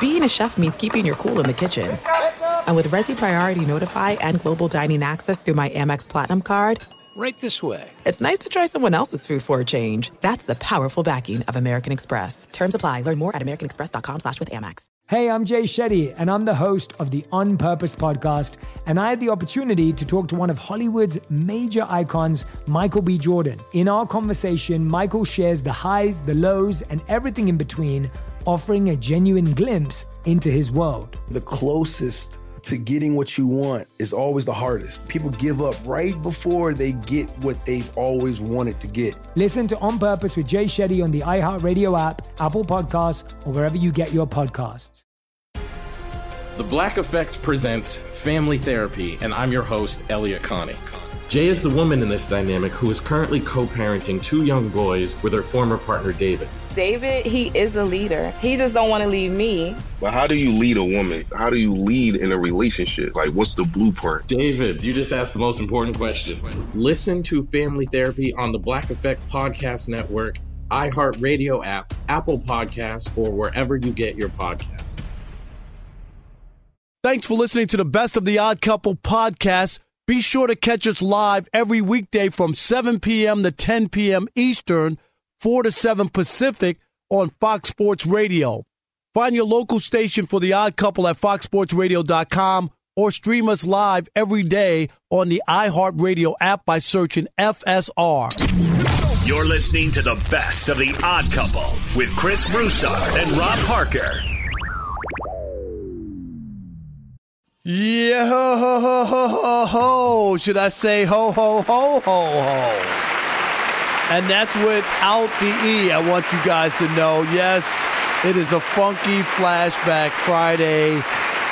Being a chef means keeping your cool in the kitchen. And with Resy Priority Notify and Global Dining Access through my Amex Platinum card, Right this way. it's nice to try someone else's food for a change. That's the powerful backing of American Express. Terms apply. Learn more at americanexpress.com slash with Amex. Hey, I'm Jay Shetty, and I'm the host of the On Purpose podcast. And I had the opportunity to talk to one of Hollywood's major icons, Michael B. Jordan. In our conversation, Michael shares the highs, the lows, and everything in between, offering a genuine glimpse into his world. The closest to getting what you want is always the hardest. People give up right before they get what they've always wanted to get. Listen to On Purpose with Jay Shetty on the iHeartRadio app, Apple Podcasts, or wherever you get your podcasts. The Black Effect presents Family Therapy, and I'm your host, Elliott Connie. Jay is the woman in this dynamic who is currently co parenting two young boys with her former partner, David. David, he is a leader. He just don't want to leave me. But how do you lead a woman? How do you lead in a relationship? Like, what's the blueprint? David, you just asked the most important question. Listen to Family Therapy on the Black Effect Podcast Network, iHeartRadio app, Apple Podcasts, or wherever you get your podcasts. Thanks for listening to the Best of the Odd Couple podcast. Be sure to catch us live every weekday from 7 p.m. to 10 p.m. Eastern, 4 to 7 Pacific on Fox Sports Radio. Find your local station for the Odd Couple at foxsportsradio.com or stream us live every day on the iHeartRadio app by searching FSR. You're listening to the best of the odd couple with Chris Broussard and Rob Parker. Yeah, ho, ho, ho, ho, ho, ho. Should I say ho, ho, ho, ho, ho? And that's without the E. I want you guys to know, yes, it is a funky flashback Friday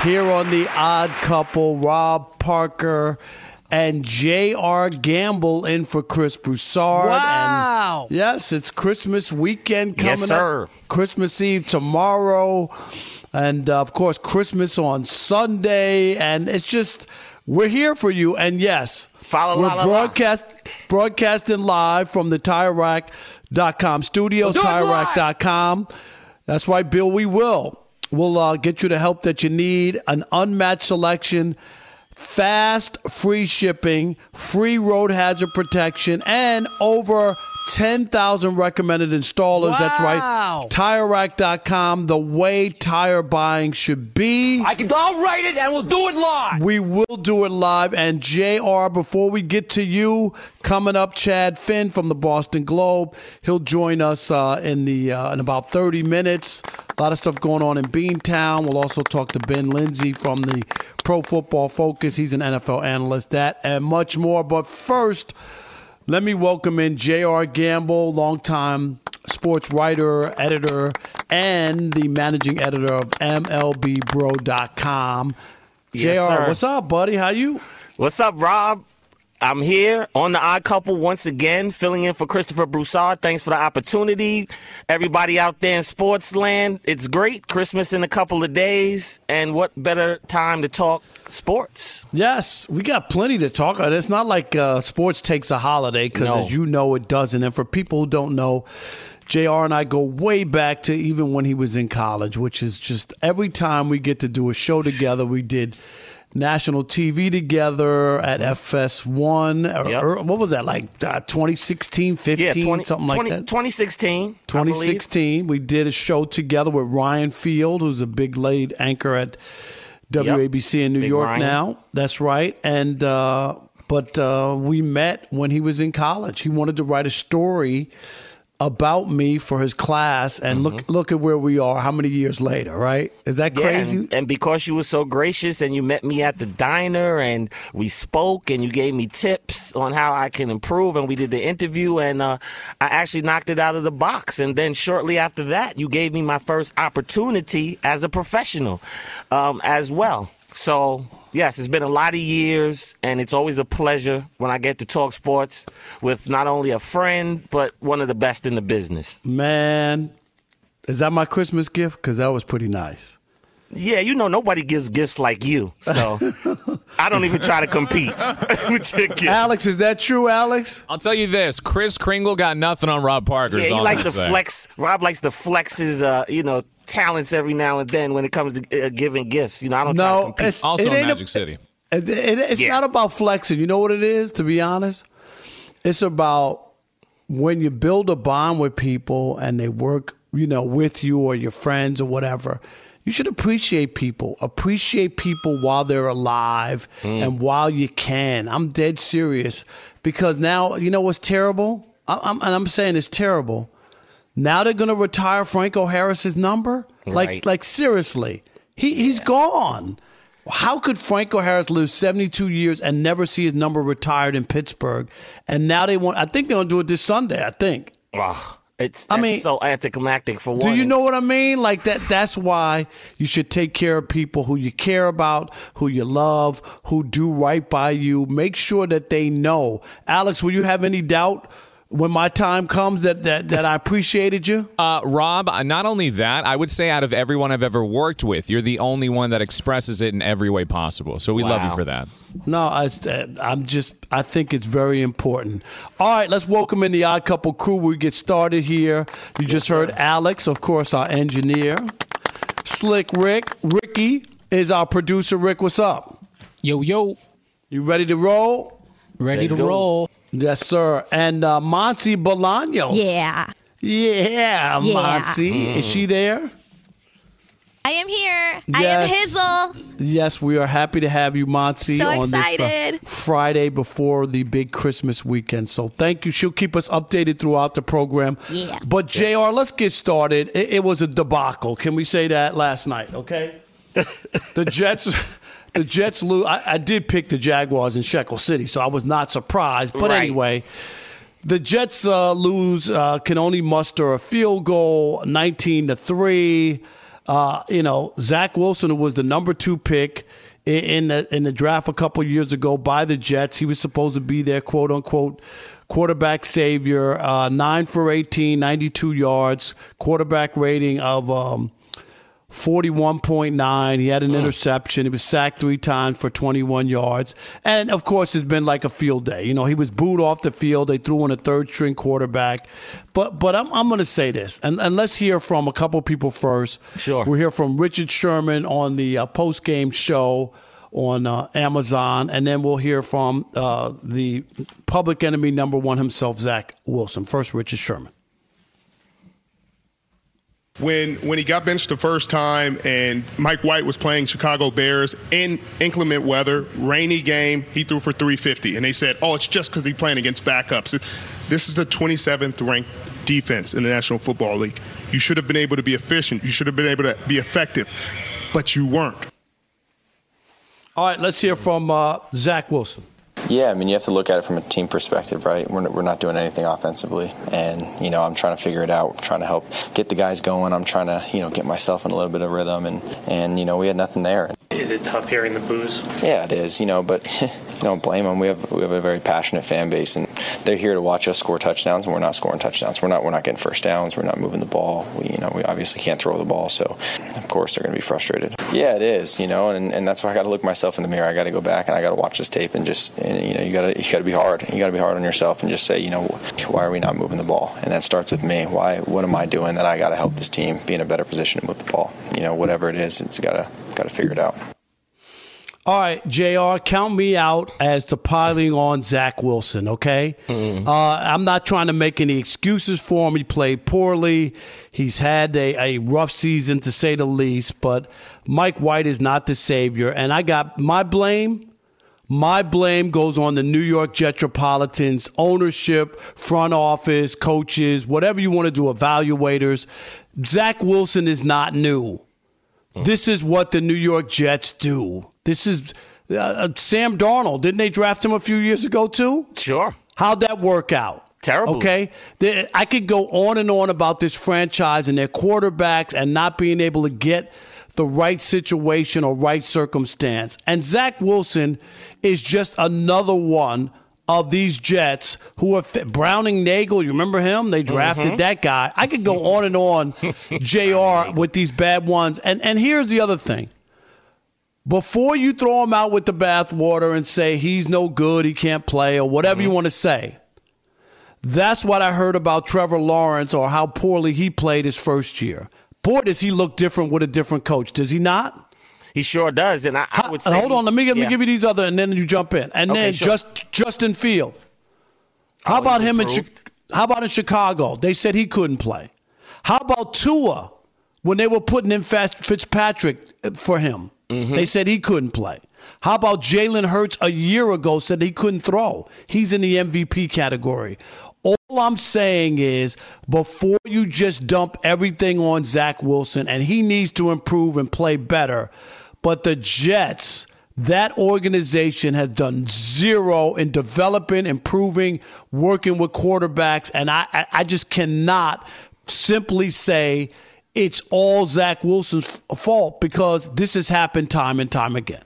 here on the Odd Couple. Rob Parker and J.R. Gamble in for Chris Broussard. Wow. And yes, it's Christmas weekend coming Yes, sir. up. Christmas Eve tomorrow. And uh, of course, Christmas on Sunday. And it's just, we're here for you. And yes, Follow, we're la, la, la. broadcasting live from the TireRack.com studios, Do it live. TireRack.com. That's right, Bill. We will. We'll uh, get you the help that you need, an unmatched selection, fast, free shipping, free road hazard protection, and over 10,000 recommended installers. That's Wow. right. TireRack.com, the way tire buying should be. I can, I'll write it and we'll do it live. We will do it live. And JR, before we get to you, coming up, Chad Finn from the Boston Globe. He'll join us uh, in the uh, in about 30 minutes. A lot of stuff going on in Beantown. We'll also talk to Ben Lindsay from the Pro Football Focus. He's an NFL analyst. That and much more. But first, let me welcome in J.R. Gamble, longtime sports writer, editor, and the managing editor of MLBBro.com. Yes, JR, sir. what's up, buddy? How you? What's up, Rob? I'm here on the Odd Couple once again, filling in for Christopher Broussard. Thanks for the opportunity. Everybody out there in sports land, it's great. Christmas in a couple of days, and what better time to talk sports? Yes, we got plenty to talk about. It's not like uh, sports takes a holiday because, No. as you know, it doesn't. And for people who don't know, JR and I go way back to even when he was in college, which is just every time we get to do a show together, we did national TV together at FS1. or- Yep. or- what was that, like uh, 2016, 15, Yeah, 20, something like that? 2016. I 2016. We did a show together with Ryan Field, who's a big lead anchor at WABC in New Big York Ryan. now. That's right. And uh, but uh, we met when he was in college. He wanted to write a story about me for his class, and look look at where we are. How many years later? Right? Is that Mm-hmm. Yeah, crazy? and, and because you were so gracious and you met me at the diner and we spoke and you gave me tips on how I can improve and we did the interview and uh, I actually knocked it out of the box. And then shortly after that, you gave me my first opportunity as a professional um, as well. So, yes, it's been a lot of years, and it's always a pleasure when I get to talk sports with not only a friend, but one of the best in the business. Man, is that my Christmas gift? Because that was pretty nice. Yeah, you know, nobody gives gifts like you. So I don't even try to compete with your gifts. Alex, is that true, Alex? I'll tell you this: Kris Kringle got nothing on Rob Parker. Yeah, he likes I'm to flex. Rob likes to flex his, uh, you know, talents every now and then when it comes to uh, giving gifts. You know, I don't try to No, compete. it's Also it in ain't a- Magic City. It- it- it's Yeah. not about flexing. You know what it is, to be honest? It's about when you build a bond with people and they work, you know, with you or your friends or whatever. You should appreciate people. Appreciate people while they're alive and while you can. I'm dead serious because now you know what's terrible. I- I'm, and I'm saying it's terrible. Now they're going to retire Franco Harris's number. Like, Right. like seriously, he he's gone. How could Franco Harris live 72 years and never see his number retired in Pittsburgh? And now they want. I think they're going to do it this Sunday. I think. Ugh, it's I mean- so anticlimactic for one. Do you know what I mean? Like that. That's why you should take care of people who you care about, who you love, who do right by you. Make sure that they know. Alex, will you have any doubt when my time comes that that, that I appreciated you? Uh, Rob, uh, not only that, I would say out of everyone I've ever worked with, you're the only one that expresses it in every way possible. So we love you for that. No, I, I'm just. I think it's very important. All right, let's welcome in the Odd Couple crew. We get started here. You just heard Alex, of course, our engineer. Slick Rick, Ricky is our producer. Rick, what's up? Yo, yo. You ready to roll? Ready Let's to go. roll. Yes, sir. And uh, Monty Bolano. Yeah. Yeah, Yeah. Monty. Is she there? I am here. I am Yes. Hizzle. Yes, we are happy to have you, Monty, So on this excited. uh, Friday before the big Christmas weekend. So thank you. She'll keep us updated throughout the program. Yeah. But JR, let's get started. It, it was a debacle. Can we say that last night? Okay. the Jets. The Jets lose. I, I did pick the Jaguars in Shekel City, so I was not surprised. But Right. anyway, the Jets uh, lose. Uh, can only muster a field goal, nineteen to three. Uh, you know, Zach Wilson, was the number two pick in the in the draft a couple years ago by the Jets, he was supposed to be their quote unquote quarterback savior. Uh, nine for 18, 92 yards, quarterback rating of. Um, 41.9. He had an interception. He was sacked three times for 21 yards. And of course, it's been like a field day. You know, he was booed off the field. They threw in a third string quarterback. But but I'm, I'm going to say this, and, and let's hear from a couple people first. Sure. We'll hear from Richard Sherman on the uh, post game show on uh, Amazon, and then we'll hear from uh, the public enemy number one himself, Zach Wilson. First, Richard Sherman. When when he got benched the first time and Mike White was playing Chicago Bears in inclement weather, rainy game, he threw for 350, and they said, "Oh, it's just because he's playing against backups." This is the 27th ranked defense in the National Football League. You should have been able to be efficient. You should have been able to be effective, but you weren't. All right, let's hear from uh, Zach Wilson. Yeah, I mean, you have to look at it from a team perspective, right? We're, we're not doing anything offensively. And, you know, I'm trying to figure it out. I'm trying to help get the guys going. I'm trying to, you know, get myself in a little bit of rhythm. And, and you know, we had nothing there. Is it tough hearing the booze? Yeah, it is, you know, but you don't blame them. We have we have a very passionate fan base, and they're here to watch us score touchdowns, and we're not scoring touchdowns. We're not we're not getting first downs. We're not moving the ball. We you know we obviously can't throw the ball, so of course they're going to be frustrated. Yeah, it is, you know, and, and that's why I got to look myself in the mirror. I got to go back and I got to watch this tape and just and, you know you got to you got to be hard. You got to be hard on yourself and just say you know why are we not moving the ball? And that starts with me. Why what am I doing that I got to help this team be in a better position to move the ball? You know whatever it is, it's got to got to figure it out. All right, JR, count me out as to piling on Zach Wilson, okay? Uh, I'm not trying to make any excuses for him. He played poorly. He's had a, a rough season, to say the least, but Mike White is not the savior. And I got my blame. My blame goes on the New York Jetropolitans, ownership, front office, coaches, whatever you want to do, evaluators. Zach Wilson is not new. This is what the New York Jets do. This is uh, uh, Sam Darnold. Didn't they draft him a few years ago too? Sure. How'd that work out? Terrible. Okay. I could go on and on about this franchise and their quarterbacks and not being able to get the right situation or right circumstance. And Zach Wilson is just another one of these Jets who are fit. Browning Nagle. You remember him? They drafted Mhm. that guy. I could go on and on, Jr. with these bad ones. And and here's the other thing. Before you throw him out with the bathwater and say he's no good, he can't play, or whatever you want to say, that's what I heard about Trevor Lawrence or how poorly he played his first year. Boy, does he look different with a different coach? Does he not? He sure does, and I, I would say. hold on, let me let me Yeah. give you these other, and then you jump in, and Okay, then sure. just Justin Field. How Oh, about him in How about in Chicago? They said he couldn't play. How about Tua when they were putting in Fitzpatrick for him? Mm-hmm. They said he couldn't play. How about Jalen Hurts a year ago said he couldn't throw? He's in the MVP category. All I'm saying is before you just dump everything on Zach Wilson, and he needs to improve and play better, but the Jets, that organization has done zero in developing, improving, working with quarterbacks, and I, I, just cannot simply say it's all Zach Wilson's fault because this has happened time and time again.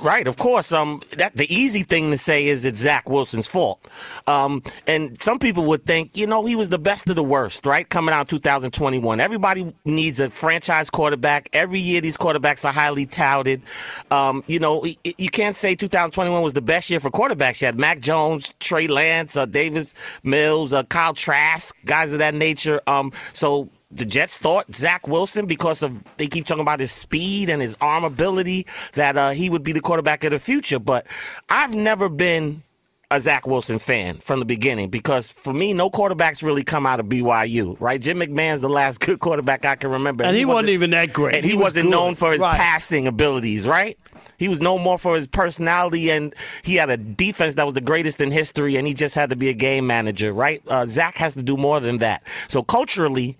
Right, of course. Um, that the easy thing to say is it's Zach Wilson's fault. Um, and some people would think, you know, he was the best of the worst, right? Coming out 2021, everybody needs a franchise quarterback. Every year, these quarterbacks are highly touted. Um, you know, you can't say 2021 was the best year for quarterbacks. You had Mac Jones, Trey Lance, uh, Davis Mills, uh, Kyle Trask, guys of that nature. Um, so the Jets thought Zach Wilson, because of they keep talking about his speed and his arm ability, that uh, he would be the quarterback of the future. But I've never been a Zach Wilson fan from the beginning because for me, no quarterbacks really come out of BYU, right? Jim McMahon's the last good quarterback I can remember, And he wasn't even that great. and he, He was wasn't known for his Right. passing abilities, right? He was known more for his personality, and he had a defense that was the greatest in history, and he just had to be a game manager, right? Uh, Zach has to do more than that. So culturally,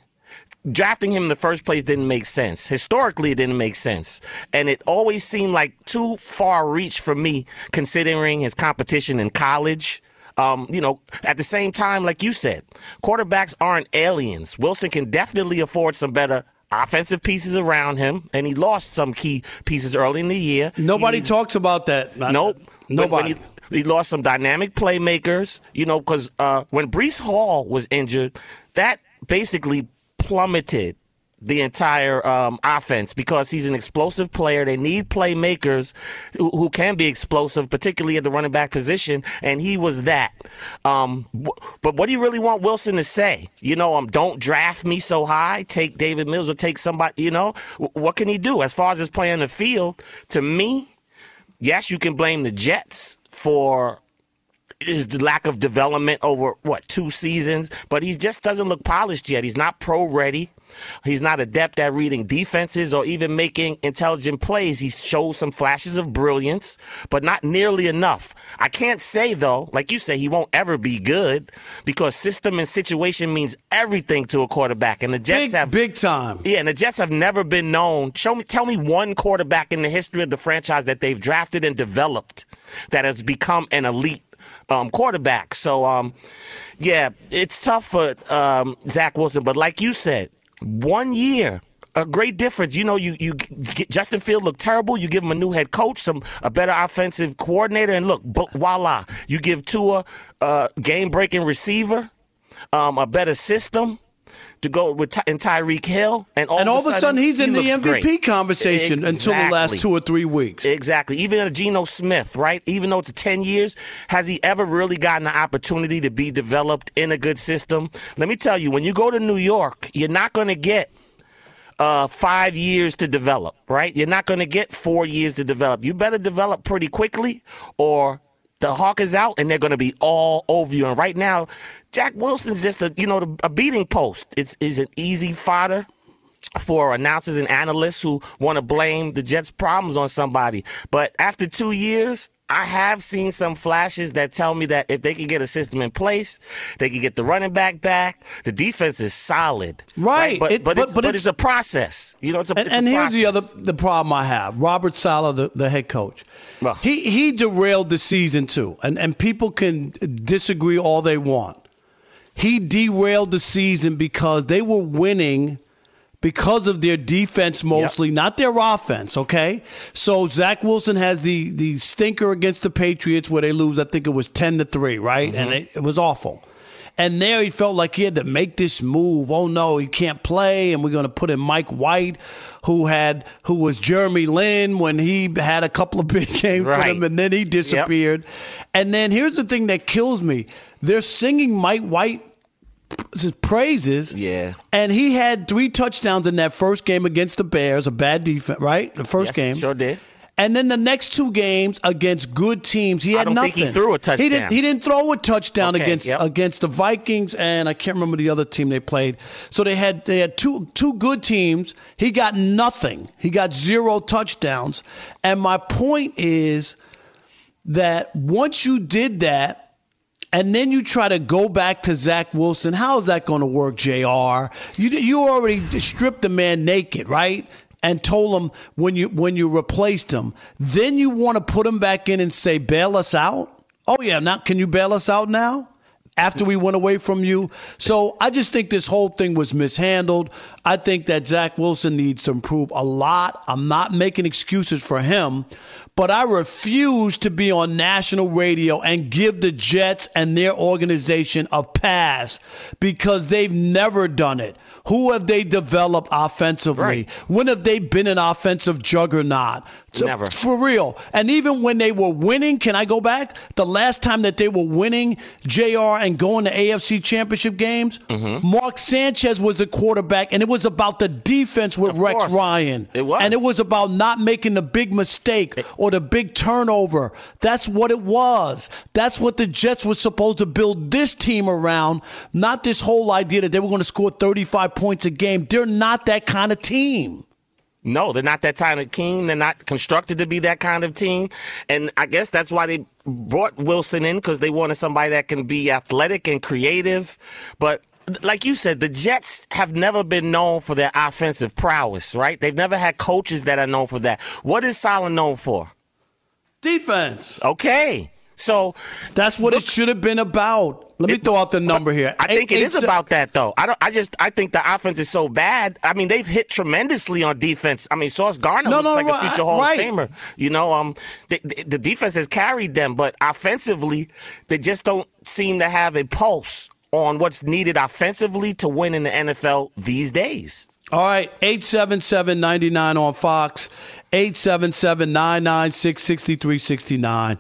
drafting him in the first place didn't make sense. Historically, it didn't make sense. And it always seemed like too far reach for me, considering his competition in college. Um, you know, at the same time, like you said, quarterbacks aren't aliens. Wilson can definitely afford some better offensive pieces around him, and he lost some key pieces early in the year. Nobody needs- talks about that. Nope. When- Nobody. when he, he lost some dynamic playmakers, you know, because uh, when Breece Hall was injured, that basically plummeted the entire um, offense because he's an explosive player. They need playmakers who, who can be explosive, particularly at the running back position, and he was that. Um, w- but what do you really want Wilson to say? You know, um, don't draft me so high. Take Davis Mills or take somebody. You know, W- what can he do as far as his play on the field? To me, yes, you can blame the Jets for his lack of development over what two seasons, but he just doesn't look polished yet. He's not pro ready. He's not adept at reading defenses or even making intelligent plays. He shows some flashes of brilliance, but not nearly enough. I can't say though, like you say, he won't ever be good because system and situation means everything to a quarterback. And the Jets Big, have big time. yeah, and the Jets have never been known. Show me, tell me one quarterback in the history of the franchise that they've drafted and developed that has become an elite um, quarterback. So, um, yeah, it's tough for um, Zach Wilson. But like you said, one year. A great difference. You know, you you get Justin Field looked terrible. You give him a new head coach, some a better offensive coordinator, and look, voila! You give Tua a game breaking receiver, um, a better system to go with Ty- and Tyreek Hill, and all, and all of a sudden, he's he in the MVP great. conversation until the last two or three weeks. Exactly. Even a Geno Smith, right? Even though it's 10 years, has he ever really gotten the opportunity to be developed in a good system? Let me tell you, when you go to New York, you're not going to get uh, five years to develop, right? You're not going to get four years to develop. You better develop pretty quickly or the hawk is out and they're going to be all over you. And right now, Jack Wilson's just a, you know, a beating post. It's is an easy fodder. for announcers and analysts who want to blame the Jets' problems on somebody. But after two years, I have seen some flashes that tell me that if they can get a system in place, they can get the running back back. The defense is solid, Right. But It- but, but- it's, but but, it's- it's a process. You know, it's a, And, it's and here's the other the problem I have. Robert Saleh, the, the head coach, he he derailed the season too, and and people can disagree all they want. He derailed the season because they were winning because of their defense mostly, not their offense. Okay, so Zach Wilson has the the stinker against the Patriots where they lose. I think it was ten to three, right? And mm-hmm. it, it was awful. And there he felt like he had to make this move. Oh no, he can't play, and we're going to put in Mike White, who had who was Jeremy Lin when he had a couple of big games for Right. them, and then he disappeared. And then here's the thing that kills me: they're singing Mike White praises. Yeah. And he had three touchdowns in that first game against the Bears, a bad defense, right? The first Yes, game. sure did. And then the next two games against good teams, he I had don't nothing. think he threw a He touchdown. didn't, he didn't throw a touchdown Okay, against yep. against the Vikings, and I can't remember the other team they played. So they had they had two two good teams. He got nothing. He got zero touchdowns. And my point is that once you did that, and then you try to go back to Zach Wilson. How is that going to work, Jr. You you already stripped the man naked, right? And told him when you when you replaced him. Then you want to put him back in and say, "Bail us out." Oh yeah, now can you bail us out now? After we went away from you. So I just think this whole thing was mishandled. I think that Zach Wilson needs to improve a lot. I'm not making excuses for him, but I refuse to be on national radio and give the Jets and their organization a pass because they've never done it. Who have they developed offensively? When have they been an offensive juggernaut? So- Never. For real. And even when they were winning, can I go back? The last time that they were winning, JR, and going to AFC championship games, Mm-hmm. Mark Sanchez was the quarterback, and it was about the defense with Rex course. Ryan. It was. And it was about not making the big mistake or the big turnover. That's what it was. That's what the Jets were supposed to build this team around, not this whole idea that they were going to score 35 points a game. They're not that kind of team. No, they're not that kind of team. They're not constructed to be that kind of team. And I guess that's why they brought Wilson in because they wanted somebody that can be athletic and creative. But like you said, the Jets have never been known for their offensive prowess, right? They've never had coaches that are known for that. What is Saleh known for? Defense. Okay. So that's what it should have been about. Let me throw out the number here. I think it Eight- is eight- about that though. I don't. I just. I think the offense is so bad. I mean, they've hit tremendously on defense. I mean, Sauce Gardner No, looks no, like a future Hall right. of Famer. You know, um, the, the, the defense has carried them, but offensively, they just don't seem to have a pulse on what's needed offensively to win in the NFL these days. All right, 877 99 on Fox, 877 996 6369.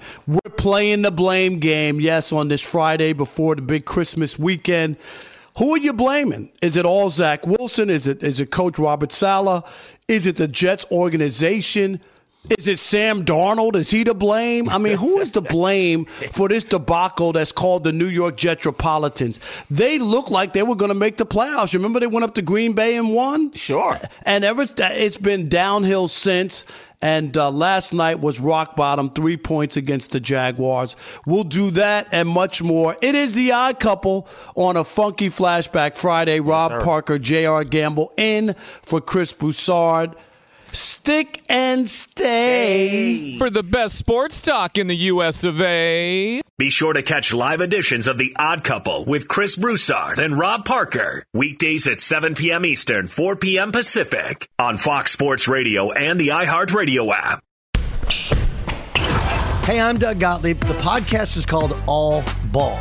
Playing the blame game, yes, on this Friday before the big Christmas weekend. Who are you blaming? Is it all Zach Wilson? Is it is it Coach Robert Saleh? Is it the Jets organization? Is it Sam Darnold? Is he to blame? I mean, who is to blame for this debacle that's called the New York Jetropolitans? They look like they were going to make the playoffs. Remember, they went up to Green Bay and won. Sure. And ever it's been downhill since. And uh, last night was rock bottom, three points against the Jaguars. We'll do that and much more. It is the odd couple on a funky flashback Friday. Rob sir. Parker, J.R. Gamble in for Chris Broussard. Stick and stay. For the best sports talk in the US of A. Be sure to catch live editions of The Odd Couple with Chris Broussard and Rob Parker. Weekdays at 7 p.m. Eastern, 4 p.m. Pacific on Fox Sports Radio and the iHeartRadio app. Hey, I'm Doug Gottlieb. The podcast is called All Ball.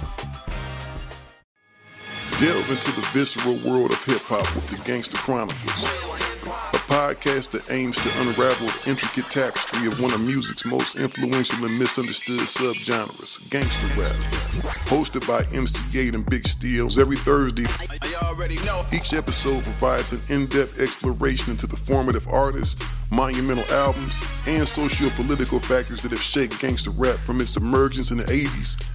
Delve into the visceral world of hip hop with the Gangster Chronicles, a podcast that aims to unravel the intricate tapestry of one of music's most influential and misunderstood subgenres, gangster rap. Hosted by MC Eiht and Big Steels every Thursday, each episode provides an in depth exploration into the formative artists, monumental albums, and socio political factors that have shaped gangster rap from its emergence in the 80s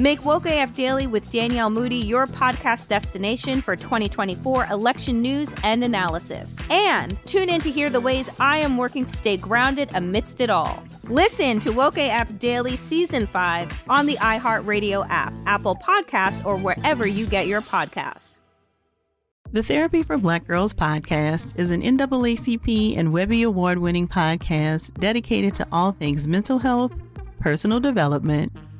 Make Woke AF Daily with Danielle Moody your podcast destination for 2024 election news and analysis. And tune in to hear the ways I am working to stay grounded amidst it all. Listen to Woke AF Daily Season 5 on the iHeartRadio app, Apple Podcasts, or wherever you get your podcasts. The Therapy for Black Girls podcast is an NAACP and Webby Award winning podcast dedicated to all things mental health, personal development,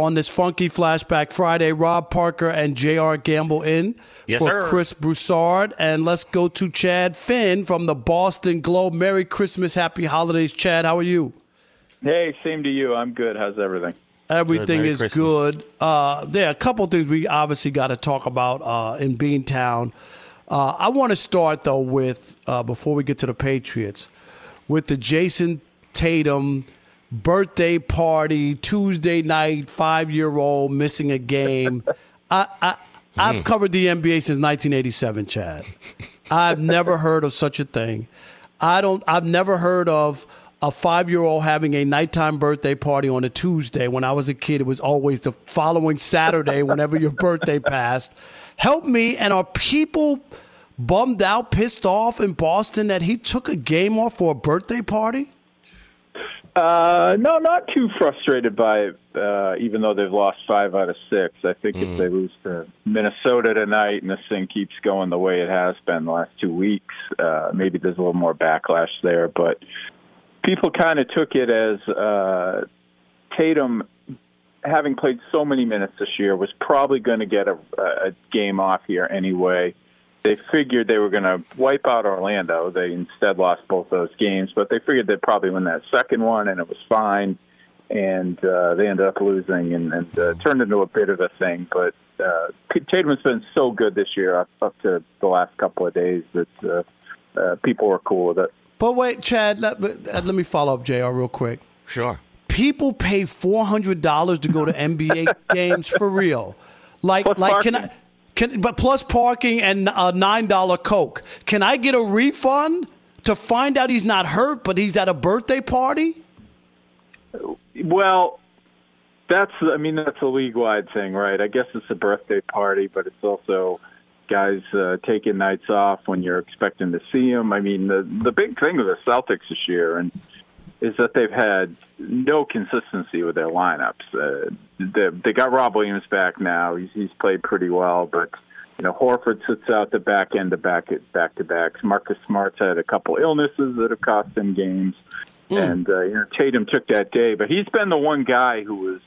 On this funky flashback Friday. Rob Parker and J.R. Gamble in yes, for sir. Chris Broussard. And let's go to Chad Finn from the Boston Globe. Merry Christmas, happy holidays, Chad. How are you? Hey, same to you. I'm good. How's everything? Everything Good. is Christmas. good. Uh, there are a couple things we obviously got to talk about uh, in Beantown. Uh, I want to start though with uh, before we get to the Patriots with the Jayson Tatum birthday party Tuesday night, five year old missing a game. I, I I've Hmm. covered the NBA since 1987, Chad. I've never heard of such a thing. I don't. I've never heard of a five year old having a nighttime birthday party on a Tuesday. When I was a kid, it was always the following Saturday, whenever your birthday passed. Help me. And are people bummed out, pissed off in Boston that he took a game off for a birthday party? Uh, no, not too frustrated by it, uh, even though they've lost five out of six. I think if they lose to Minnesota tonight and this thing keeps going the way it has been the last two weeks, uh, maybe there's a little more backlash there. But people kind of took it as uh, Tatum, having played so many minutes this year, was probably going to get a, a game off here anyway. They figured they were going to wipe out Orlando. They instead lost both those games, but they figured they'd probably win that second one, and it was fine. And uh, they ended up losing and, and uh, turned into a bit of a thing. But uh, Tatum's been so good this year up, up to the last couple of days that uh, uh, people were cool with it. But wait, Chad, let, uh, let me follow up JR real quick. Sure. People pay four hundred dollars to go to NBA games for real. Like, Plus like, can. I? Can but plus parking and a nine dollar coke. Can I get a refund to find out he's not hurt, but he's at a birthday party? Well, that's I mean that's a league wide thing, right? I guess it's a birthday party, but it's also guys uh, taking nights off when you're expecting to see them. I mean the the big thing with the Celtics this year and is that they've had no consistency with their lineups. Uh, they, they got Rob Williams back now. He's he's played pretty well, but you know Horford sits out the back end of back back to backs. Marcus Smart's had a couple illnesses that have cost him games, and uh, you know Tatum took that day, but he's been the one guy who was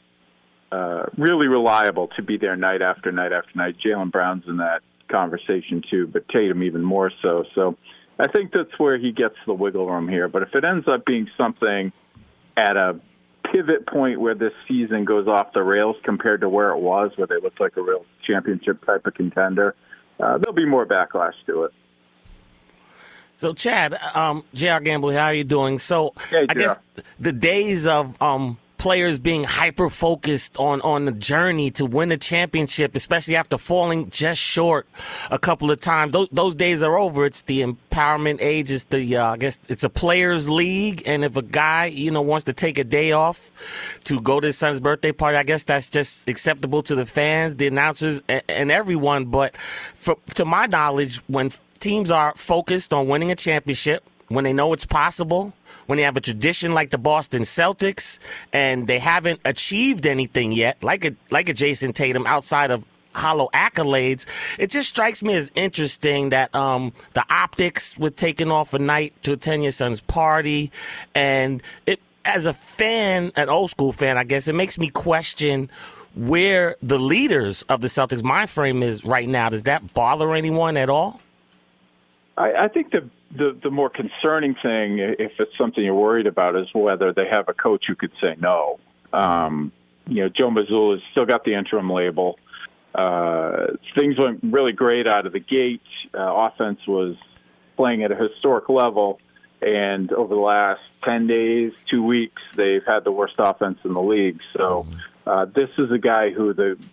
uh, really reliable to be there night after night after night. Jaylen Brown's in that conversation too, but Tatum even more so. So I think that's where he gets the wiggle room here. But if it ends up being something at a pivot point where this season goes off the rails compared to where it was, where they look like a real championship type of contender, uh, there'll be more backlash to it. So, Chad, um, J.R. Gamble, how are you doing? So, Hey, I guess the days of um, players being hyper focused on, on the journey to win a championship, especially after falling just short a couple of times, those, those days are over. It's the empowerment age. It's the, uh, I guess, it's a players' league. And if a guy, you know, wants to take a day off to go to his son's birthday party, I guess that's just acceptable to the fans, the announcers, and, and everyone. But for, to my knowledge, when teams are focused on winning a championship, when they know it's possible, when they have a tradition like the Boston Celtics and they haven't achieved anything yet, like a like a Jayson Tatum outside of hollow accolades, it just strikes me as interesting that um, the optics with taking off a night to attend your son's party, and it as a fan, an old school fan, I guess it makes me question where the leaders of the Celtics mind frame is right now. Does that bother anyone at all? I, I think the, the the more concerning thing, if it's something you're worried about, is whether they have a coach who could say no. Um, you know, Joe Mazzulla's still got the interim label. Uh, things went really great out of the gate. Uh, offense was playing at a historic level, and over the last ten days, two weeks, they've had the worst offense in the league. So, uh, this is a guy who the the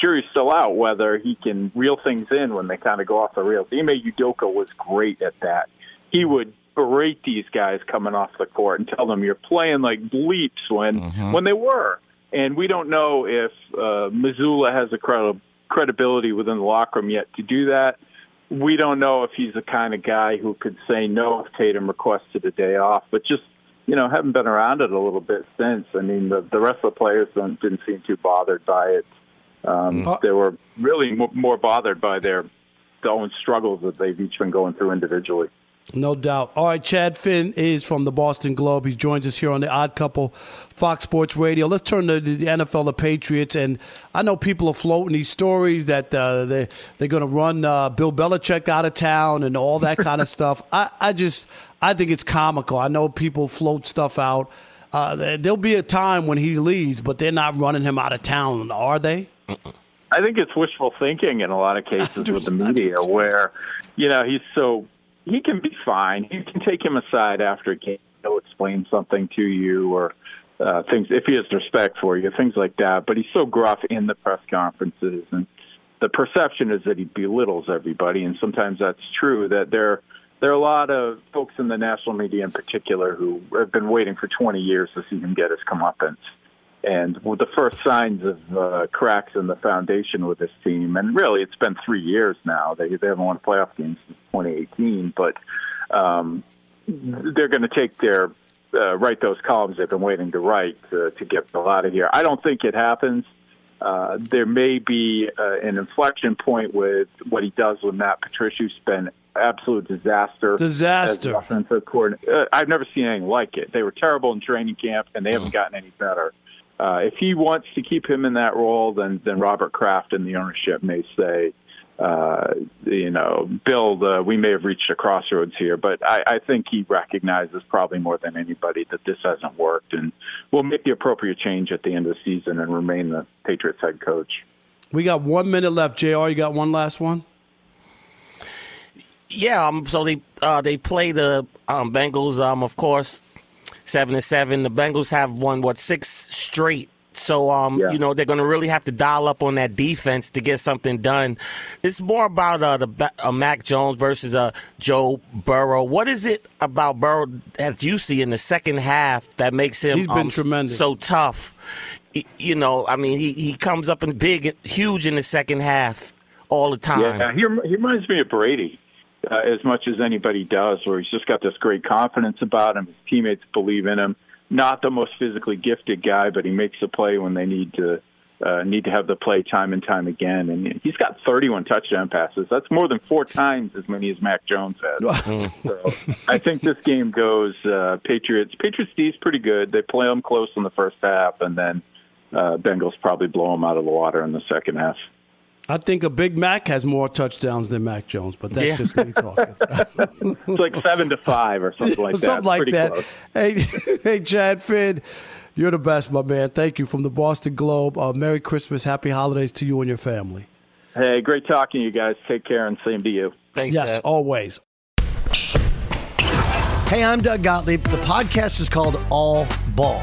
jury's still out whether he can reel things in when they kind of go off the rails. Ime Udoka was great at that. He would berate these guys coming off the court and tell them you're playing like bleeps when when they were. And we don't know if uh, Mazzulla has the credi- credibility within the locker room yet to do that. We don't know if he's the kind of guy who could say no if Tatum requested a day off. But just you know, haven't been around it a little bit since. I mean, the the rest of the players don't, didn't seem too bothered by it. Um, They were really mo- more bothered by their, their own struggles that they've each been going through individually. No doubt. All right, Chad Finn is from the Boston Globe. He joins us here on the Odd Couple, Fox Sports Radio. Let's turn to the NFL, the Patriots, and I know people are floating these stories that uh, they they're going to run uh, Bill Belichick out of town and all that kind of stuff. I, I just I think it's comical. I know people float stuff out. Uh, there'll be a time when he leaves, but they're not running him out of town, are they? I think it's wishful thinking in a lot of cases with the media, where you know he's so he can be fine. You can take him aside after a game. He'll explain something to you or uh, things if he has respect for you, things like that. But he's so gruff in the press conferences, and the perception is that he belittles everybody. And sometimes that's true. That there there are a lot of folks in the national media, in particular, who have been waiting for 20 years to see him get his comeuppance and with the first signs of uh, cracks in the foundation with this team, and really it's been three years now. They they haven't won a playoff game since 2018, but um, they're going to take their uh, write those columns they've been waiting to write to, to get Bill out of here. I don't think it happens. Uh, there may be uh, an inflection point with what he does with Matt Patricia, who's been absolute disaster. Disaster. as offensive coordinator. Uh, I've never seen anything like it. They were terrible in training camp, and they haven't gotten any better. Uh, if he wants to keep him in that role, then then Robert Kraft and the ownership may say, uh, you know, Bill, uh, we may have reached a crossroads here, but I, I think he recognizes probably more than anybody that this hasn't worked, and will make the appropriate change at the end of the season and remain the Patriots head coach. We got one minute left. Jr. You got one last one. Yeah, um, so they uh, they play the um, Bengals, um, of course, seven to seven. The Bengals have won what six straight. So um, Yeah. you know they're going to really have to dial up on that defense to get something done. It's more about uh, the uh, Mac Jones versus uh, Joe Burrow. What is it about Burrow that you see in the second half that makes him He's been um, tremendous. so tough? You know, I mean, he he comes up in big, huge in the second half all the time. Yeah, he, rem- he reminds me of Brady uh, as much as anybody does, where he's just got this great confidence about him. His teammates believe in him. Not the most physically gifted guy, but he makes a play when they need to uh, need to have the play time and time again. And he's got 31 touchdown passes. That's more than four times as many as Mac Jones has. so I think this game goes uh, Patriots. Patriots D's pretty good. They play them close in the first half, and then uh, Bengals probably blow them out of the water in the second half. I think a Big Mac has more touchdowns than Mac Jones, but that's Yeah. just me talking. It's like seven to five or something like that. Something like Pretty that. close. Hey, hey, Chad Finn, you're the best, my man. Thank you from the Boston Globe. Uh, Merry Christmas, Happy Holidays to you and your family. Hey, great talking to you guys. Take care and same to you. Thanks. Yes, always. Hey, I'm Doug Gottlieb. The podcast is called All Ball.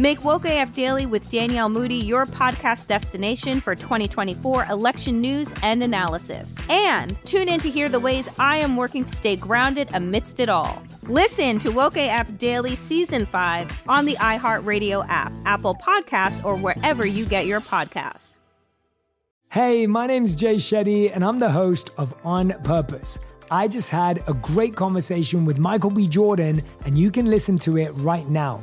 Make Woke AF Daily with Danielle Moody your podcast destination for 2024 election news and analysis. And tune in to hear the ways I am working to stay grounded amidst it all. Listen to Woke AF Daily Season 5 on the iHeartRadio app, Apple Podcasts, or wherever you get your podcasts. Hey, my name's Jay Shetty, and I'm the host of On Purpose. I just had a great conversation with Michael B. Jordan, and you can listen to it right now.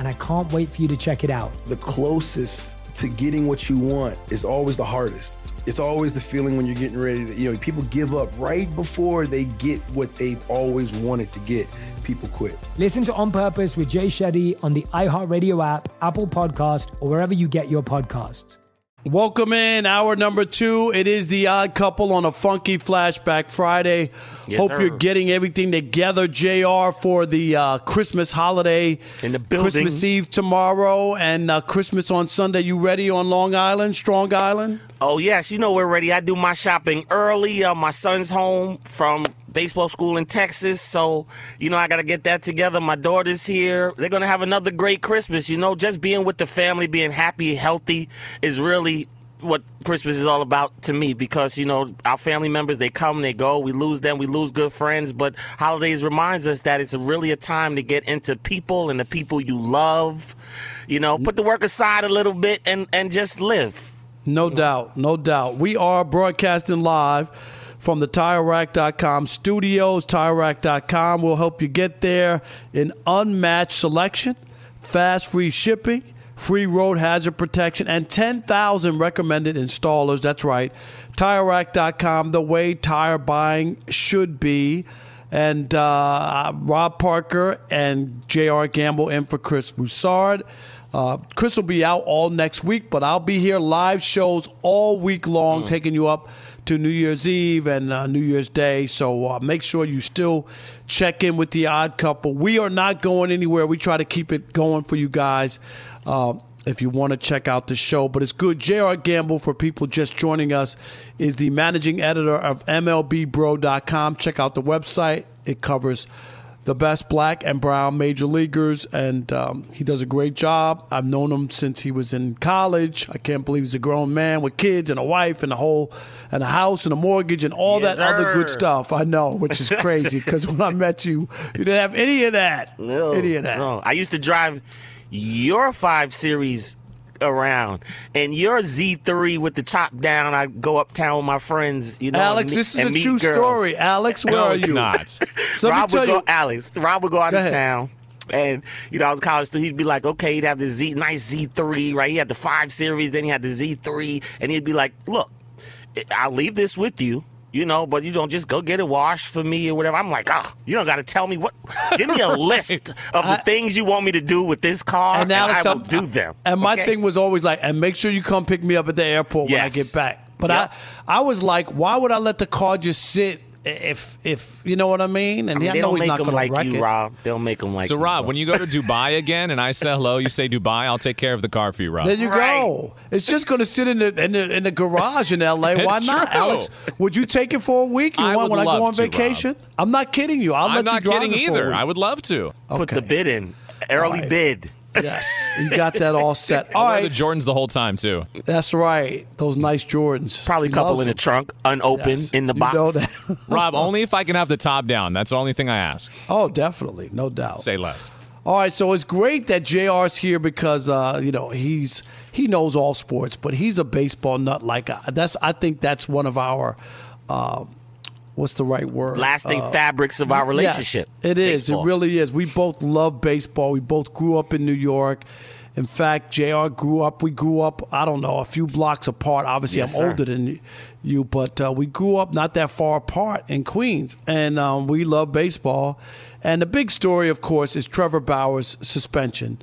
and I can't wait for you to check it out. The closest to getting what you want is always the hardest. It's always the feeling when you're getting ready to, you know, people give up right before they get what they've always wanted to get. People quit. Listen to On Purpose with Jay Shetty on the iHeartRadio app, Apple Podcast, or wherever you get your podcasts. Welcome in hour number two. It is the odd couple on a funky flashback Friday. Yes, Hope sir. you're getting everything together, Jr. For the uh, Christmas holiday in the building. Christmas Eve tomorrow and uh, Christmas on Sunday. You ready on Long Island, Strong Island? Oh yes, you know we're ready. I do my shopping early. Uh, my son's home from baseball school in Texas, so you know I got to get that together. My daughter's here. They're gonna have another great Christmas. You know, just being with the family, being happy, healthy, is really what Christmas is all about to me because you know our family members they come they go we lose them we lose good friends but holidays reminds us that it's really a time to get into people and the people you love you know put the work aside a little bit and and just live No doubt, no doubt. We are broadcasting live from the TireRack.com studios. TireRack.com will help you get there in unmatched selection, fast free shipping, free road hazard protection, and 10,000 recommended installers. That's right. TireRack.com, the way tire buying should be. And uh, Rob Parker and J.R. Gamble in for Chris Broussard. Uh, Chris will be out all next week, but I'll be here live shows all week long, taking you up to New Year's Eve and uh, New Year's Day. So uh, make sure you still check in with the Odd Couple. We are not going anywhere. We try to keep it going for you guys. Uh, if you want to check out the show, but it's good. J.R. Gamble, for people just joining us, is the managing editor of MLBBro.com. Check out the website. It covers the best black and brown major leaguers, and um, he does a great job. I've known him since he was in college. I can't believe he's a grown man with kids and a wife and a whole and a house and a mortgage and all Yes, that other good stuff. I know, which is crazy because when I met you, you didn't have any of that. No, any of that. no. I used to drive your five series around and your Z3 with the top down. I go uptown with my friends, you know. Alex, and, this is and a true girls. story. Alex, where no, are you? not. So let me Rob tell would go, you- Alex. Rob would go out Go of ahead. town. And you know, I was in college, so he'd be like, "Okay, he'd have the Z, nice Z3, right? He had the five series, then he had the Z3, and he'd be like, "Look, I'll leave this with you, you know, but you don't just go get it washed for me or whatever." I'm like, "Oh, you don't got to tell me what. Give me a list of the things you want me to do with this car, and, Alex, I will do them." And my okay? thing was always like, and make sure you come pick me up at the airport when I get back. But Yep. I, I was like, why would I let the car just sit if, if you know what I mean? And I mean, they know don't he's make not them going like to wreck you, it. Rob. They'll make them like so, you. Rob, when you go to Dubai again and I say hello, you say Dubai, I'll take care of the car for you, Rob. There you go. It's just going to sit in the, in the in the garage in L.A. Why It's not, true. Alex? Would you take it for a week? You I want would when I go love on to, vacation? I'm not kidding you. I'll I'm let not you drive kidding it for a either. week. I would love to. Put the bid in, early bid. Yes, you got that all set. I'll All the Jordans the whole time too. that's right. Those nice Jordans. Probably a couple in the trunk, unopened Yes. in the You box. know that. Rob, only if I can have the top down. That's the only thing I ask. Oh, definitely, no doubt. Say less. All right, so it's great that JR's here because uh, you know he's he knows all sports, but he's a baseball nut. Like I- that's, I think that's one of our, uh, what's the right word? Lasting Uh, fabrics of our relationship. Yes, it is. Baseball. It really is. We both love baseball. We both grew up in New York. In fact, Jr. grew up. We grew up. I don't know, a few blocks apart. Obviously, Yes, I'm sir. older than you, but uh, we grew up not that far apart in Queens, and um, we love baseball. And the big story, of course, is Trevor Bauer's suspension,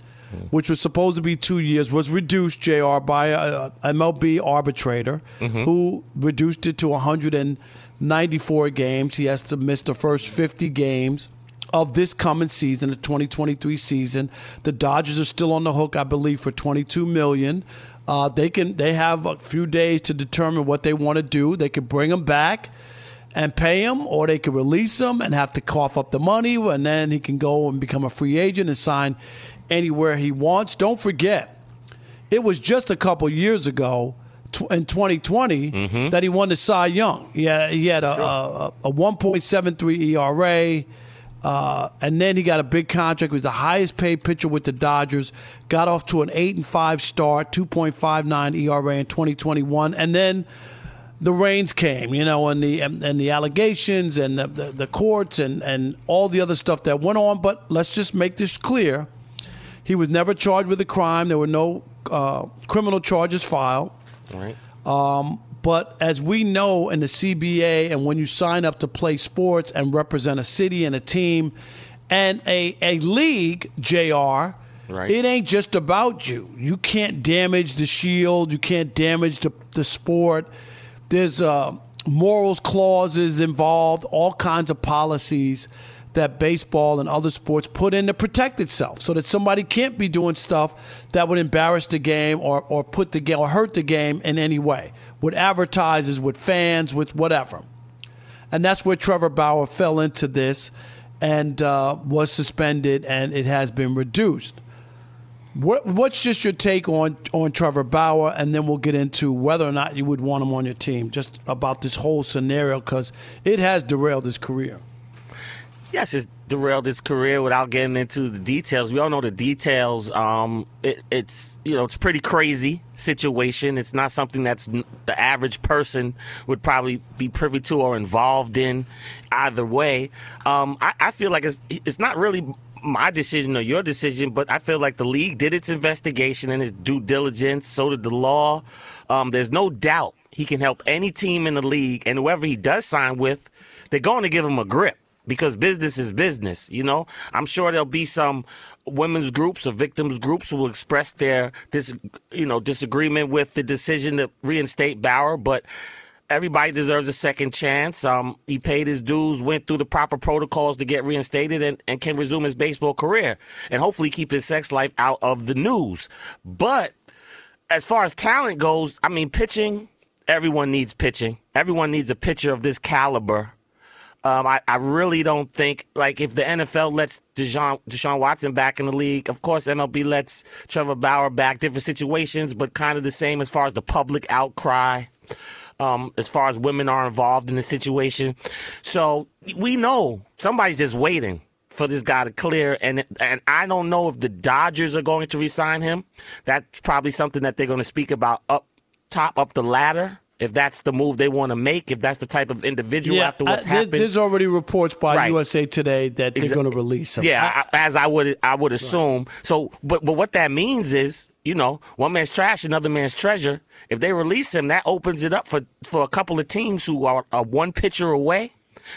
which was supposed to be two years, was reduced, Jr. by a, a MLB arbitrator who reduced it to 194 games. He has to miss the first 50 games of this coming season, the 2023 season. The Dodgers are still on the hook, I believe, for 22 million. Uh, they can they have a few days to determine what they want to do. They could bring him back and pay him, or they could release him and have to cough up the money, and then he can go and become a free agent and sign anywhere he wants. Don't forget, it was just a couple years ago tw- in 2020 that he won the Cy Young. Yeah, he had a, a, a 1.73 ERA. Uh, and then he got a big contract. He was the highest paid pitcher with the Dodgers. Got off to an eight and five start, 2.59 ERA in 2021, and then the rains came, you know, and the and, and the allegations and the, the, the courts and, and all the other stuff that went on. But let's just make this clear: he was never charged with a crime. There were no uh, criminal charges filed. Right. Um, but as we know in the CBA, and when you sign up to play sports and represent a city and a team and a, a league, JR, Right. it ain't just about you. You can't damage the shield, you can't damage the, the sport. There's uh, morals clauses involved, all kinds of policies that baseball and other sports put in to protect itself so that somebody can't be doing stuff that would embarrass the game or, or put the game or hurt the game in any way with advertisers, with fans, with whatever. And that's where Trevor Bauer fell into this and uh, was suspended, and it has been reduced. What, what's just your take on on Trevor Bauer, and then we'll get into whether or not you would want him on your team, just about this whole scenario because it has derailed his career. Yes, it's derailed his career without getting into the details. We all know the details. Um, it, it's you know it's pretty crazy situation. It's not something that's the average person would probably be privy to or involved in. Either way, um, I, I feel like it's it's not really my decision or your decision, but I feel like the league did its investigation and its due diligence. So did the law. Um, there's no doubt he can help any team in the league, and whoever he does sign with, they're going to give him a grip because business is business. You know, I'm sure there'll be some women's groups or victims groups who will express their dis, you know, disagreement with the decision to reinstate Bauer, but everybody deserves a second chance. Um, he paid his dues, went through the proper protocols to get reinstated, and, and can resume his baseball career, and hopefully keep his sex life out of the news. But as far as talent goes, I mean, pitching. Everyone needs pitching. Everyone needs a pitcher of this caliber. Um, I, I really don't think like if the NFL lets Deshaun, Deshaun Watson back in the league, of course MLB lets Trevor Bauer back. Different situations, but kind of the same as far as the public outcry. Um, as far as women are involved in the situation, so we know somebody's just waiting for this guy to clear, and and I don't know if the Dodgers are going to resign him. That's probably something that they're going to speak about up top, up the ladder. If that's the move they want to make, if that's the type of individual after what's I- happened, There's already reports by Right. USA Today that they're going to release him. Yeah, I, as I would I would assume. So, but but what that means is, you know, one man's trash, another man's treasure. If they release him, that opens it up for for a couple of teams who are, are one pitcher away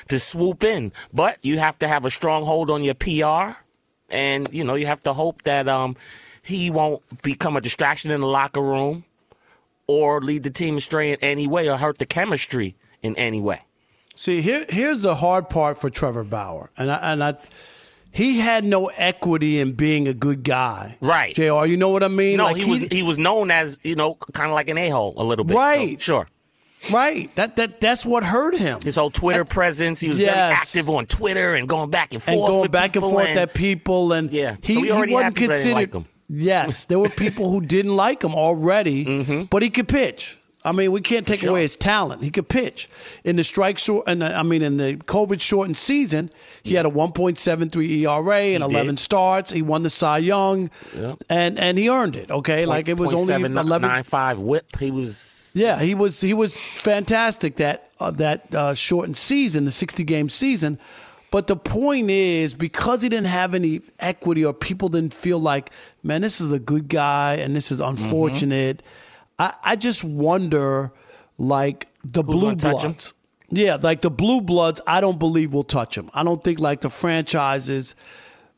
to swoop in. But you have to have a strong hold on your PR, and you know you have to hope that um he won't become a distraction in the locker room or lead the team astray in any way or hurt the chemistry in any way. See, here here's the hard part for Trevor Bauer, and I, and I, he had no equity in being a good guy. Right. Jr. You know what I mean? No, Like, he, was he was known as you know kind of like an a hole a little bit. So, Right. sure. Right. That that that's what hurt him. His whole Twitter presence. He was Yes. very active on Twitter and going back and forth and going with back and forth and- at people, and Yeah. he, So he already wasn't considered. like him. Yes, there were people who didn't like him already, Mm-hmm. but he could pitch. I mean, we can't take away his talent. He could pitch in the strike short, and I mean in the COVID shortened season, he had a 1.73 ERA and 11 starts. He won the Cy Young, Yeah. and and he earned it. Okay, like it was only 11 nine five whip. He was yeah, he was he was fantastic that uh, that uh, shortened season, the sixty game season. But the point is, because he didn't have any equity, or people didn't feel like, man, this is a good guy, and this is mm-hmm. unfortunate. I, I just wonder, like the blue touch him? bloods. Yeah, like the blue bloods. I don't believe will touch him. I don't think like the franchises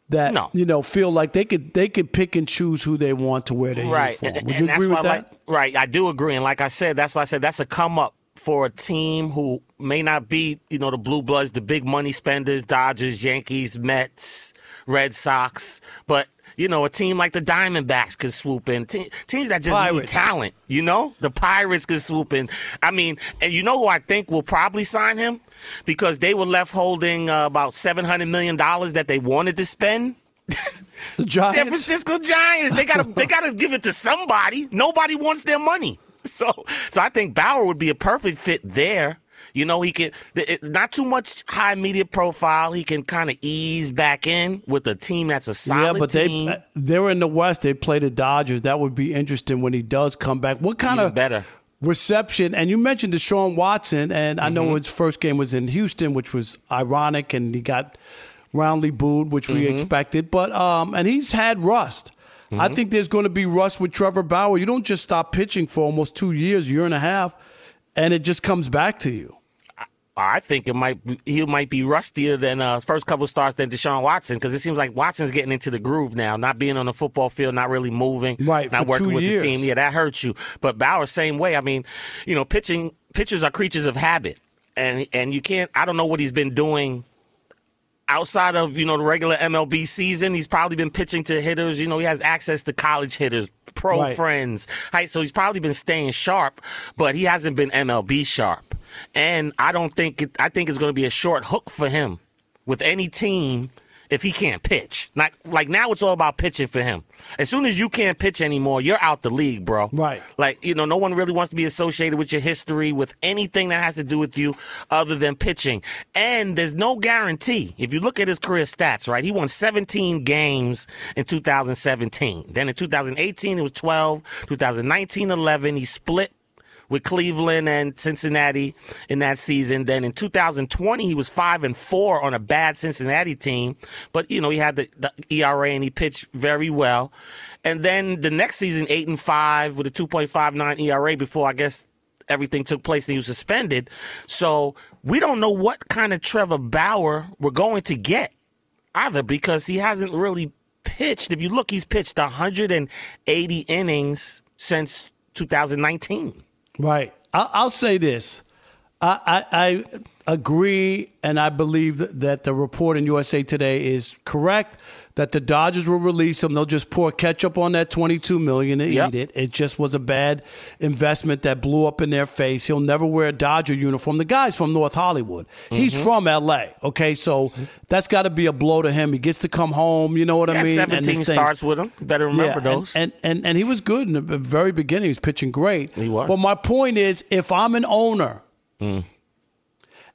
that you know feel like they could they could pick and choose who they want to wear their right. uniform. Would and you agree with that? Like, right. I do agree, and like I said, that's why I said that's a come up for a team who may not be, you know, the blue bloods, the big money spenders, Dodgers, Yankees, Mets, Red Sox, but. You know, a team like the Diamondbacks could swoop in. Te- teams that just need talent. You know, the Pirates could swoop in. I mean, and you know who I think will probably sign him because they were left holding uh, about seven hundred million dollars that they wanted to spend. The Giants. San Francisco Giants. They gotta they gotta give it to somebody. Nobody wants their money. So so I think Bauer would be a perfect fit there. You know, he can it- not too much high media profile. He can kind of ease back in with a team that's a solid yeah, but team. they they were in the West. They play the Dodgers. That would be interesting when he does come back. What kind Even of better. reception? And you mentioned Deshaun Watson, and I Mm-hmm. know his first game was in Houston, which was ironic, and he got roundly booed, which we Mhm. expected. But um, and he's had rust. I Mhm. think there's going to be rust with Trevor Bauer. You don't just stop pitching for almost two years, year and a half. and it just comes back to you. I think it might be, he might be rustier than uh, first couple starts than Deshaun Watson because it seems like Watson's getting into the groove now, not being on the football field, not really moving, right, not working with years. the team. Yeah, that hurts you. But Bauer, same way. I mean, you know, pitching pitchers are creatures of habit, and and you can't. I don't know what he's been doing outside of you know the regular MLB season, he's probably been pitching to hitters. You know, he has access to college hitters, pro Right. friends. Right, so he's probably been staying sharp, but he hasn't been MLB sharp. And I don't think it, I think it's going to be a short hook for him with any team if he can't pitch. Like like now it's all about pitching for him. As soon as you can't pitch anymore, you're out the league, bro. Right. Like, you know, no one really wants to be associated with your history, with anything that has to do with you other than pitching. And there's no guarantee. If you look at his career stats, right, he won 17 games in 2017. Then in 2018, it was 12. 2019, 11. He split with Cleveland and Cincinnati in that season. Then in 2020, he was five and four on a bad Cincinnati team, but you know he had the, the ERA and he pitched very well. And then the next season, eight and five with a 2.59 ERA before I guess everything took place and he was suspended. So we don't know what kind of Trevor Bauer we're going to get either because he hasn't really pitched. If you look, he's pitched 180 innings since 2019. Right. I'll, I'll say this. I, I, I agree, and I believe that, that the report in USA Today is correct. That the Dodgers will release him. They'll just pour ketchup on that twenty-two million and Yep. eat it. It just was a bad investment that blew up in their face. He'll never wear a Dodger uniform. The guy's from North Hollywood. He's Mhm. from L.A. Okay, so that's got to be a blow to him. He gets to come home. You know what I mean? And 17 this starts with him. Better remember yeah, and- those. And, and and he was good in the very beginning. He was pitching great. He was. But my point is, if I'm an owner Mm.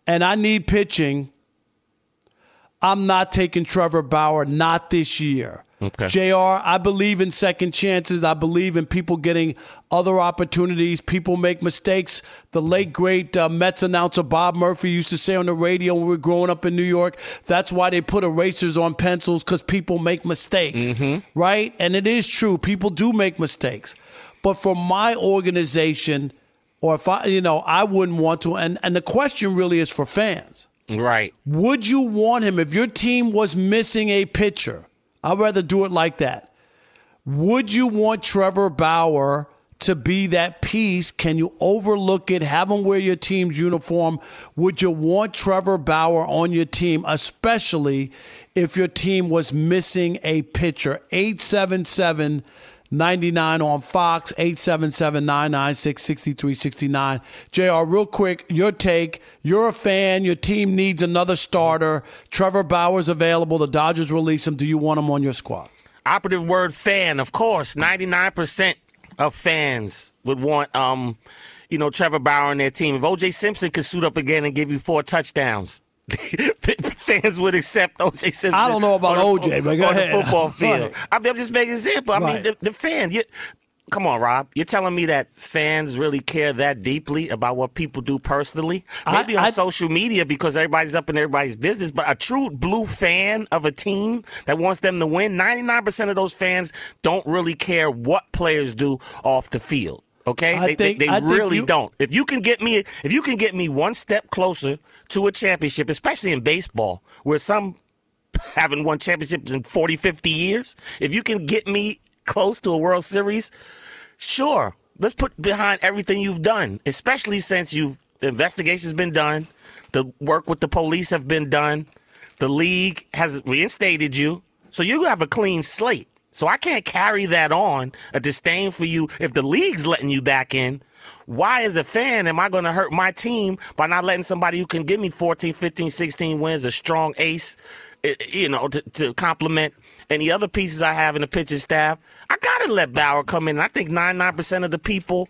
and I need pitching, I'm not taking Trevor Bauer. Not this year. Okay. Jr. I believe in second chances. I believe in people getting other opportunities. People make mistakes. The late great uh, Mets announcer Bob Murphy used to say on the radio when we were growing up in New York. That's why they put erasers on pencils because people make mistakes, right? And it is true. People do make mistakes. But for my organization, or if I, you know, I wouldn't want to. And and the question really is for fans. Right. Would you want him if your team was missing a pitcher? I'd rather do it like that. Would you want Trevor Bauer to be that piece? Can you overlook it? Have him wear your team's uniform? Would you want Trevor Bauer on your team, especially if your team was missing a pitcher? 877 99 on Fox, 877 996 6369. JR, real quick, your take. You're a fan. Your team needs another starter. Trevor Bauer's available. The Dodgers release him. Do you want him on your squad? Operative word fan, of course. 99% of fans would want, um, you know, Trevor Bauer on their team. If OJ Simpson could suit up again and give you four touchdowns, fans would accept OJ Simpson. I don't know about OJ, but go on ahead. the football field. I mean, I'm just making an example. I mean, the, the fan, you, come on, Rob. You're telling me that fans really care that deeply about what people do personally? I- Maybe on I- social media because everybody's up in everybody's business, but a true blue fan of a team that wants them to win, 99% of those fans don't really care what players do off the field. Okay, I they, think- they, they really you- don't. If you can get me, if you can get me one step closer to a championship, especially in baseball, where some haven't won championships in 40, 50 years, if you can get me close to a World Series, sure. Let's put behind everything you've done, especially since you've the investigation's been done, the work with the police have been done, the league has reinstated you, so you have a clean slate. So I can't carry that on a disdain for you if the league's letting you back in. Why, as a fan, am I going to hurt my team by not letting somebody who can give me 14, 15, 16 wins, a strong ace, eh, you know, to, to complement any other pieces I have in the pitching staff? I got to let Bauer come in. I think 99% of the people,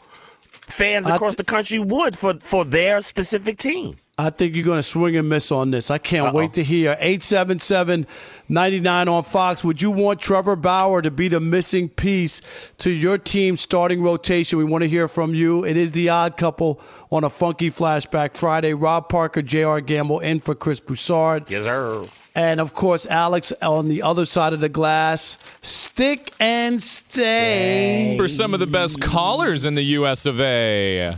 fans across the country, would for, for their specific team. I think you're going to swing and miss on this. I can't wait to hear. 877 99 on Fox. Would you want Trevor Bauer to be the missing piece to your team's starting rotation? We want to hear from you. It is the odd couple on a funky flashback Friday. Rob Parker, JR Gamble in for Chris Broussard. Yes, sir. And of course, Alex on the other side of the glass. Stick and stay. For some of the best callers in the US of A.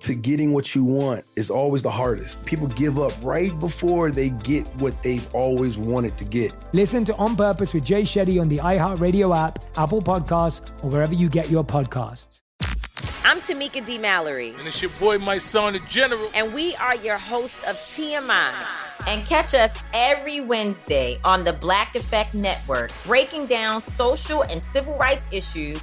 to getting what you want is always the hardest. People give up right before they get what they've always wanted to get. Listen to On Purpose with Jay Shetty on the iHeartRadio app, Apple Podcasts, or wherever you get your podcasts. I'm Tamika D. Mallory. And it's your boy, Mysonne, the General. And we are your hosts of TMI. And catch us every Wednesday on the Black Effect Network, breaking down social and civil rights issues,